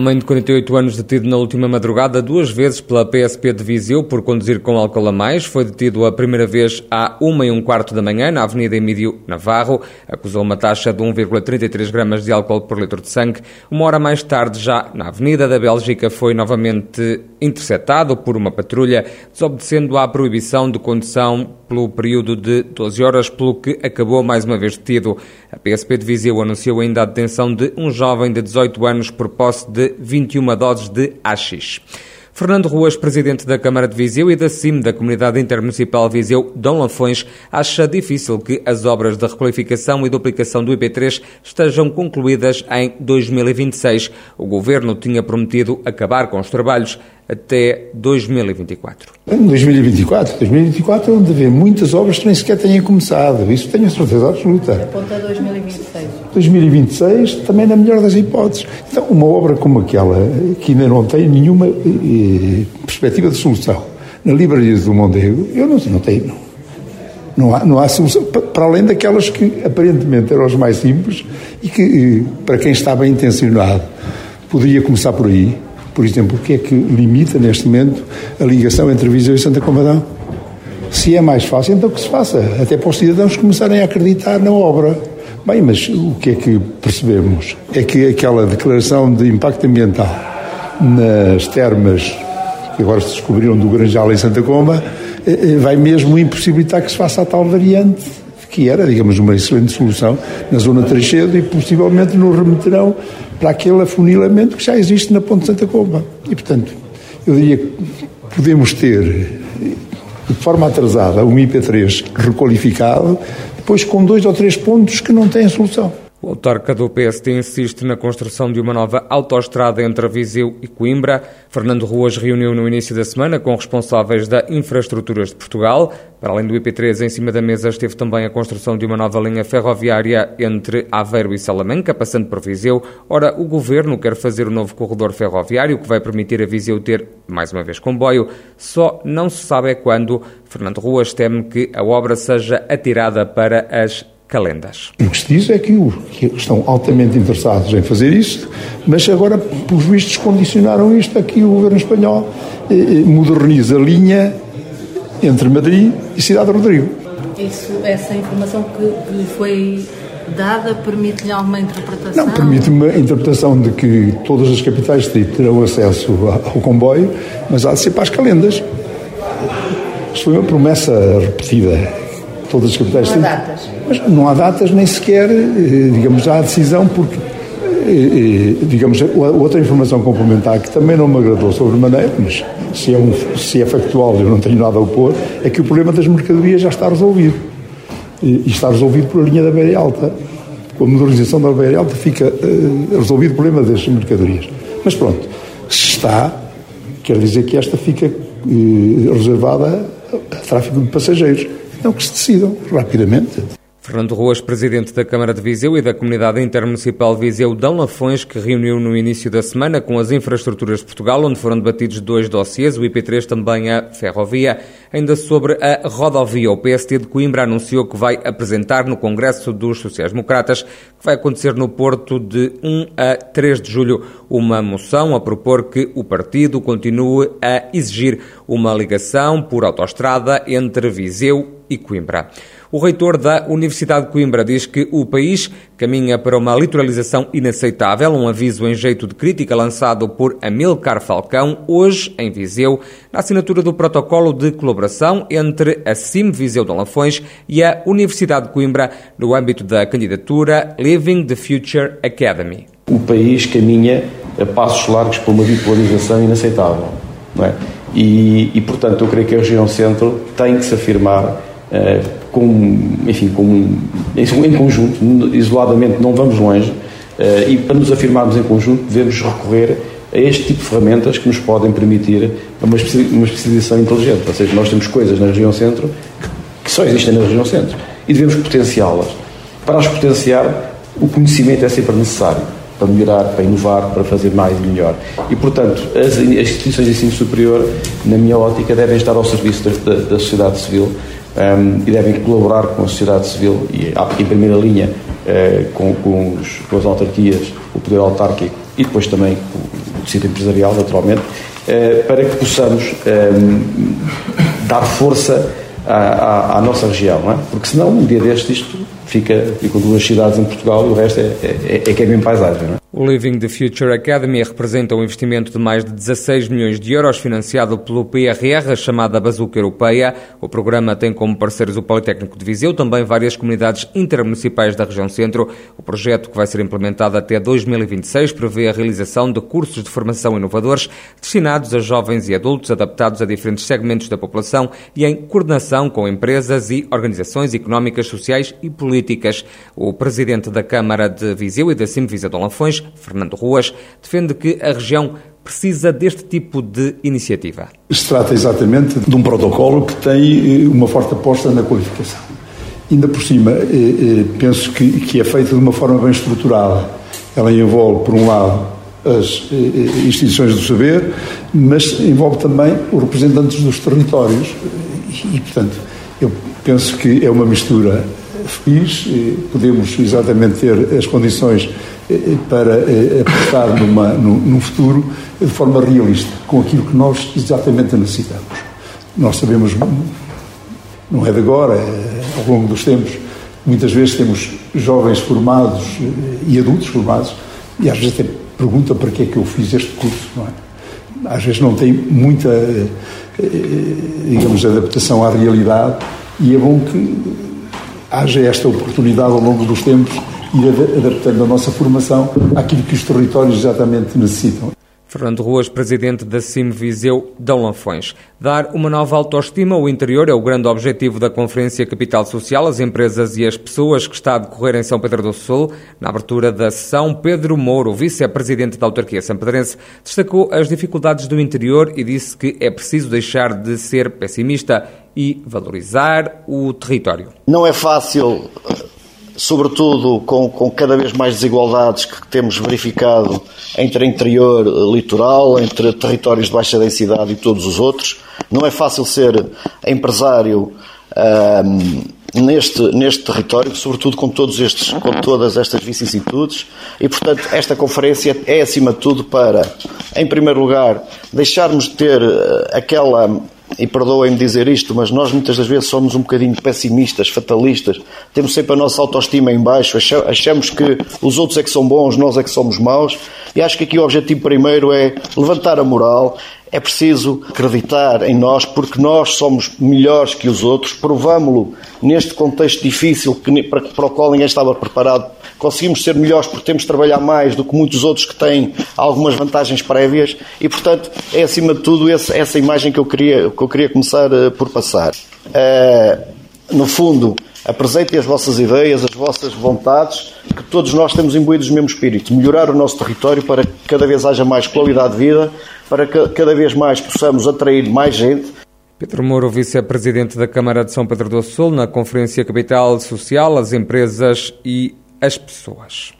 Homem de 48 anos detido na última madrugada duas vezes pela PSP de Viseu por conduzir com álcool a mais. Foi detido a primeira vez à uma e um quarto da manhã na Avenida Emílio Navarro. Acusou uma taxa de 1,33 gramas de álcool por litro de sangue. Uma hora mais tarde, já na Avenida da Bélgica, foi novamente interceptado por uma patrulha, desobedecendo à proibição de condução pelo período de 12 horas, pelo que acabou mais uma vez detido. A PSP de Viseu anunciou ainda a detenção de um jovem de 18 anos por posse de 21 doses de AX. Fernando Ruas, presidente da Câmara de Viseu e da CIM da Comunidade Intermunicipal Viseu, Dom Lafões, acha difícil que as obras de requalificação e duplicação do IP3 estejam concluídas em 2026. O governo tinha prometido acabar com os trabalhos até 2024. Em 2024, 2024 é onde haver muitas obras que nem sequer tenham começado. Isso tenho a certeza absoluta. Aponta 2026. 2026, também na melhor das hipóteses. Então, uma obra como aquela, que ainda não tem nenhuma eh, perspectiva de solução, na livraria do Mondego, eu não, não tenho. Não. Não há, não há solução, para além daquelas que aparentemente eram as mais simples e que, eh, para quem está bem intencionado, poderia começar por aí por exemplo, o que é que limita neste momento a ligação entre Viseu e Santa Comadão? Se é mais fácil, então que se faça, até para os cidadãos começarem a acreditar na obra. Bem, mas o que é que percebemos? É que aquela declaração de impacto ambiental nas termas que agora se descobriram do Granjal em Santa Comba eh, eh, vai mesmo impossibilitar que se faça a tal variante que era, digamos, uma excelente solução na zona Trechedo e possivelmente nos remeterão para aquele afunilamento que já existe na Ponte Santa Comba. E, portanto, eu diria que podemos ter, de forma atrasada, um IP3 requalificado, depois com dois ou três pontos que não têm solução. O autarca do PSD insiste na construção de uma nova autoestrada entre Viseu e Coimbra. Fernando Ruas reuniu no início da semana com responsáveis da Infraestruturas de Portugal. Para além do IP3, em cima da mesa esteve também a construção de uma nova linha ferroviária entre Aveiro e Salamanca, passando por Viseu. Ora, o governo quer fazer o um novo corredor ferroviário que vai permitir a Viseu ter, mais uma vez, comboio. Só não se sabe é quando. Fernando Ruas teme que a obra seja atirada para as calendas. O que se diz é que, que estão altamente interessados em fazer isso, mas agora, pelos vistos, condicionaram isto a que o governo espanhol eh, eh, moderniza a linha entre Madrid e Cidade Rodrigo. Isso, essa informação que, que foi dada permite-lhe alguma interpretação? Não, permite uma interpretação de que todas as capitais terão acesso ao comboio, mas há de ser para as calendas. Isto foi uma promessa repetida todas as capitais não há datas. Mas não há datas, nem sequer, eh, digamos, há decisão, porque, eh, eh, digamos, outra informação complementar que também não me agradou sobre maneira, mas se é, um, se é factual, eu não tenho nada a opor, é que o problema das mercadorias já está resolvido. E está resolvido por a linha da Beira Alta. Com a modernização da Beira Alta fica resolvido o problema das mercadorias. Mas pronto, se está, quer dizer que esta fica reservada a tráfego de passageiros. Então que se decidam rapidamente. Fernando Ruas, presidente da Câmara de Viseu e da Comunidade Intermunicipal Viseu Dão Lafões, que reuniu no início da semana com as infraestruturas de Portugal, onde foram debatidos dois dossiês, o IP3 também a ferrovia. Ainda sobre a rodovia, o PST de Coimbra anunciou que vai apresentar no Congresso dos Sociais-Democratas, que vai acontecer no Porto de 1 a 3 de julho, uma moção a propor que o partido continue a exigir uma ligação por autoestrada entre Viseu e Coimbra. O reitor da Universidade de Coimbra diz que o país caminha para uma litoralização inaceitável, um aviso em jeito de crítica lançado por Amilcar Falcão, hoje em Viseu, na assinatura do protocolo de colaboração entre a CIM Viseu de Lafões e a Universidade de Coimbra no âmbito da candidatura Living the Future Academy. O país caminha a passos largos para uma bipolarização inaceitável, não é? E, e, portanto, eu creio que a região centro tem que se afirmar uh, com, enfim, com, em, conjunto, isoladamente não vamos longe, uh, e para nos afirmarmos em conjunto devemos recorrer a este tipo de ferramentas que nos podem permitir uma, especialização inteligente. Ou seja, nós temos coisas na região centro que, só existem na região centro e devemos potenciá-las. Para as potenciar, o conhecimento é sempre necessário para melhorar, para inovar, para fazer mais e melhor. E, portanto, as, instituições de ensino superior, na minha ótica, devem estar ao serviço da, da sociedade civil um, e devem colaborar com a sociedade civil e, em primeira linha, uh, com, com, os, com, as autarquias, o poder autárquico e depois também o, o tecido empresarial, naturalmente, uh, para que possamos um, dar força à, à, à, nossa região, não é? porque senão, um dia deste, isto fica, ficam duas cidades em Portugal e o resto é, é, é que é bem paisagem. Não é? O Living the Future Academy representa um investimento de mais de 16 milhões de euros financiado pelo PRR, a chamada Bazuca Europeia. O programa tem como parceiros o Politécnico de Viseu, também várias comunidades intermunicipais da região centro. O projeto, que vai ser implementado até 2026, prevê a realização de cursos de formação inovadores destinados a jovens e adultos, adaptados a diferentes segmentos da população e em coordenação com empresas e organizações económicas, sociais e políticas. O presidente da Câmara de Viseu e da Simvisa de Lafões Fernando Ruas, defende que a região precisa deste tipo de iniciativa. Se trata exatamente de um protocolo que tem eh, uma forte aposta na qualificação. Ainda por cima, eh, eh, penso que, é feita de uma forma bem estruturada. Ela envolve, por um lado, as instituições do saber, mas envolve também os representantes dos territórios. E, portanto, eu penso que é uma mistura feliz, podemos exatamente ter as condições eh, para eh, apostar numa, num, futuro de forma realista, com aquilo que nós exatamente necessitamos. Nós sabemos, não é de agora, é ao longo dos tempos, muitas vezes temos jovens formados e adultos formados, e às vezes até perguntam para que é que eu fiz este curso, não é? Às vezes não tem muita, digamos, adaptação à realidade, e é bom que haja esta oportunidade ao longo dos tempos ir adaptando a nossa formação àquilo que os territórios exatamente necessitam. Fernando Ruas, presidente da CIM Viseu Dão Lanfões. Dar uma nova autoestima ao interior é o grande objetivo da Conferência Capital Social, as empresas e as pessoas que está a decorrer em São Pedro do Sul. Na abertura da sessão, Pedro Mouro, vice-presidente da autarquia sampedrense, destacou as dificuldades do interior e disse que é preciso deixar de ser pessimista e valorizar o território. Não é fácil sobretudo com, com cada vez mais desigualdades que temos verificado entre interior litoral, entre territórios de baixa densidade e todos os outros. Não é fácil ser empresário neste, neste território, sobretudo com, todos estes, com todas estas vicissitudes, e portanto esta conferência é acima de tudo para, em primeiro lugar, deixarmos de ter eh, aquela e perdoem-me dizer isto, mas nós muitas das vezes somos um bocadinho pessimistas, fatalistas, temos sempre a nossa autoestima em baixo, achamos que os outros é que são bons, nós é que somos maus, e acho que aqui o objetivo primeiro é levantar a moral, é preciso acreditar em nós, porque nós somos melhores que os outros, provámo-lo neste contexto difícil para, o qual ninguém estava preparado. Conseguimos ser melhores porque temos de trabalhar mais do que muitos outros que têm algumas vantagens prévias e, portanto, é acima de tudo essa, imagem que eu queria, que eu queria começar uh, por passar. Uh, no fundo, apresentem as vossas ideias, as vossas vontades, que todos nós temos imbuídos o mesmo espírito. Melhorar o nosso território para que cada vez haja mais qualidade de vida, para que cada vez mais possamos atrair mais gente. Pedro Mouro, vice-presidente da Câmara de São Pedro do Sul, na Conferência Capital Social, as empresas e as pessoas.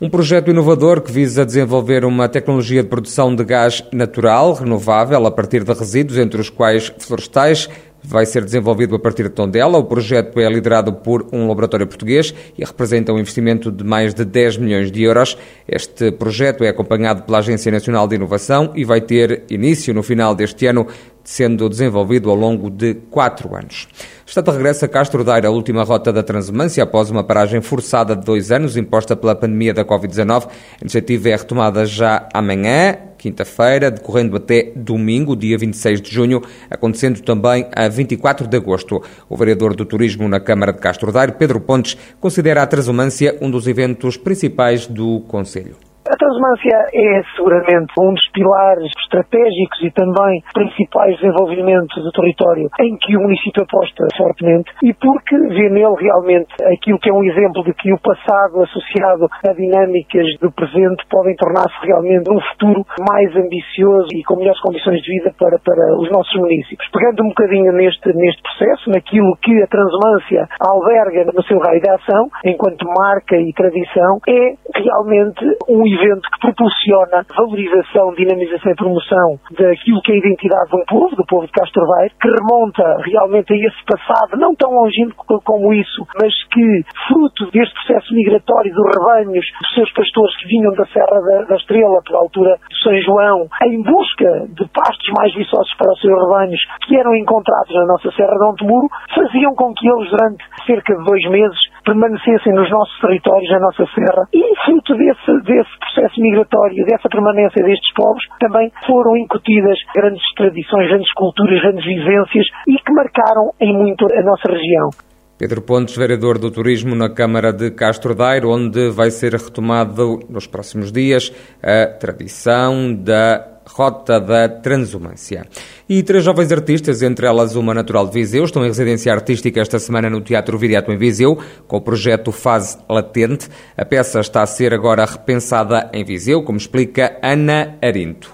Um projeto inovador que visa desenvolver uma tecnologia de produção de gás natural, renovável, a partir de resíduos, entre os quais florestais, vai ser desenvolvido a partir de Tondela. O projeto é liderado por um laboratório português e representa um investimento de mais de 10 milhões de euros. Este projeto é acompanhado pela Agência Nacional de Inovação e vai ter início no final deste ano, sendo desenvolvido ao longo de quatro anos. Está de regresso a Castro Daire, a última rota da Transumância, após uma paragem forçada de dois anos imposta pela pandemia da Covid-19. A iniciativa é retomada já amanhã, quinta-feira, decorrendo até domingo, dia 26 de junho, acontecendo também a 24 de agosto. O vereador do Turismo na Câmara de Castro Daire, Pedro Pontes, considera a Transumância um dos eventos principais do Conselho. A transumância é seguramente um dos pilares estratégicos e também principais desenvolvimentos do território em que o município aposta fortemente e porque vê nele realmente aquilo que é um exemplo de que o passado associado a dinâmicas do presente podem tornar-se realmente um futuro mais ambicioso e com melhores condições de vida para, para os nossos municípios. Pegando um bocadinho neste, neste processo, naquilo que a transumância alberga no seu raio de ação, enquanto marca e tradição, é realmente um evento evento que proporciona valorização, dinamização e promoção daquilo que é a identidade de um povo, do povo de Castro Daire, que remonta realmente a esse passado, não tão longínquo como isso, mas que, fruto deste processo migratório dos rebanhos, dos seus pastores que vinham da Serra da, da Estrela, pela altura de São João, em busca de pastos mais viçosos para os seus rebanhos, que eram encontrados na nossa Serra de Ontemuro, faziam com que eles, durante cerca de dois meses, permanecessem nos nossos territórios, na nossa serra. E, fruto desse, desse processo migratório, dessa permanência destes povos, também foram incutidas grandes tradições, grandes culturas, grandes vivências e que marcaram em muito a nossa região. Pedro Pontes, vereador do Turismo na Câmara de Castro Daire, onde vai ser retomado nos próximos dias a tradição da Rota da Transumância. E três jovens artistas, entre elas uma natural de Viseu, estão em residência artística esta semana no Teatro Viriato em Viseu, com o projeto Fase Latente. A peça está a ser agora repensada em Viseu, como explica Ana Arinto.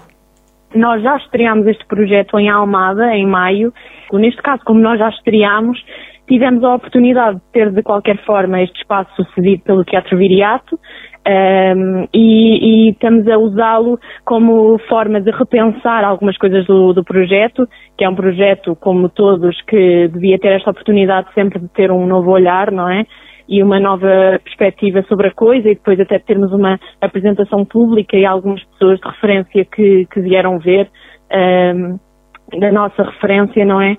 Nós já estreámos este projeto em Almada, em maio. Neste caso, como nós já estreámos, tivemos a oportunidade de ter, de qualquer forma, este espaço sucedido pelo Teatro Viriato, um, e, e, estamos a usá-lo como forma de repensar algumas coisas do, do, projeto, que é um projeto, como todos, que devia ter esta oportunidade sempre de ter um novo olhar, não é? E uma nova perspectiva sobre a coisa, e depois até termos uma apresentação pública e algumas pessoas de referência que, que vieram ver um, da nossa referência, não é?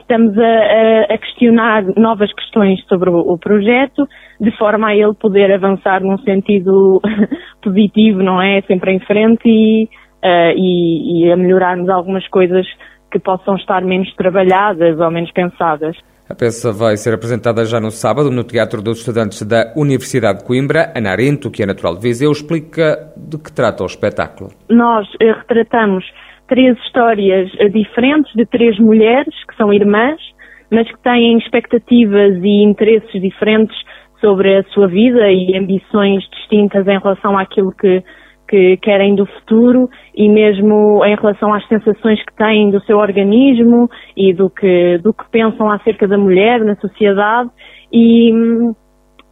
Estamos a, a, questionar novas questões sobre o, o, projeto, de forma a ele poder avançar num sentido positivo, não é? Sempre em frente e, uh, e, e a melhorarmos algumas coisas que possam estar menos trabalhadas ou menos pensadas. A peça vai ser apresentada já no sábado no Teatro dos Estudantes da Universidade de Coimbra. Ana Arinto, que é natural de Viseu, explica de que trata o espetáculo. Nós eh, retratamos três histórias eh, diferentes de três mulheres que são irmãs, mas que têm expectativas e interesses diferentes sobre a sua vida e ambições distintas em relação àquilo que, que querem do futuro e mesmo em relação às sensações que têm do seu organismo e do que, do que pensam acerca da mulher na sociedade. E,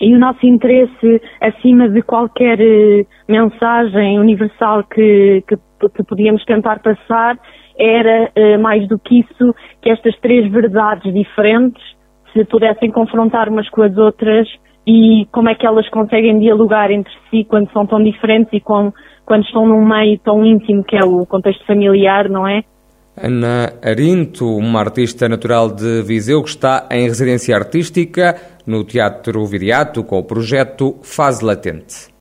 e o nosso interesse acima de qualquer eh, mensagem universal que, que que podíamos tentar passar era, uh, mais do que isso, que estas três verdades diferentes se pudessem confrontar umas com as outras e como é que elas conseguem dialogar entre si quando são tão diferentes e com, quando estão num meio tão íntimo que é o contexto familiar, não é? Ana Arinto, uma artista natural de Viseu que está em residência artística no Teatro Viriato com o projeto Fase Latente.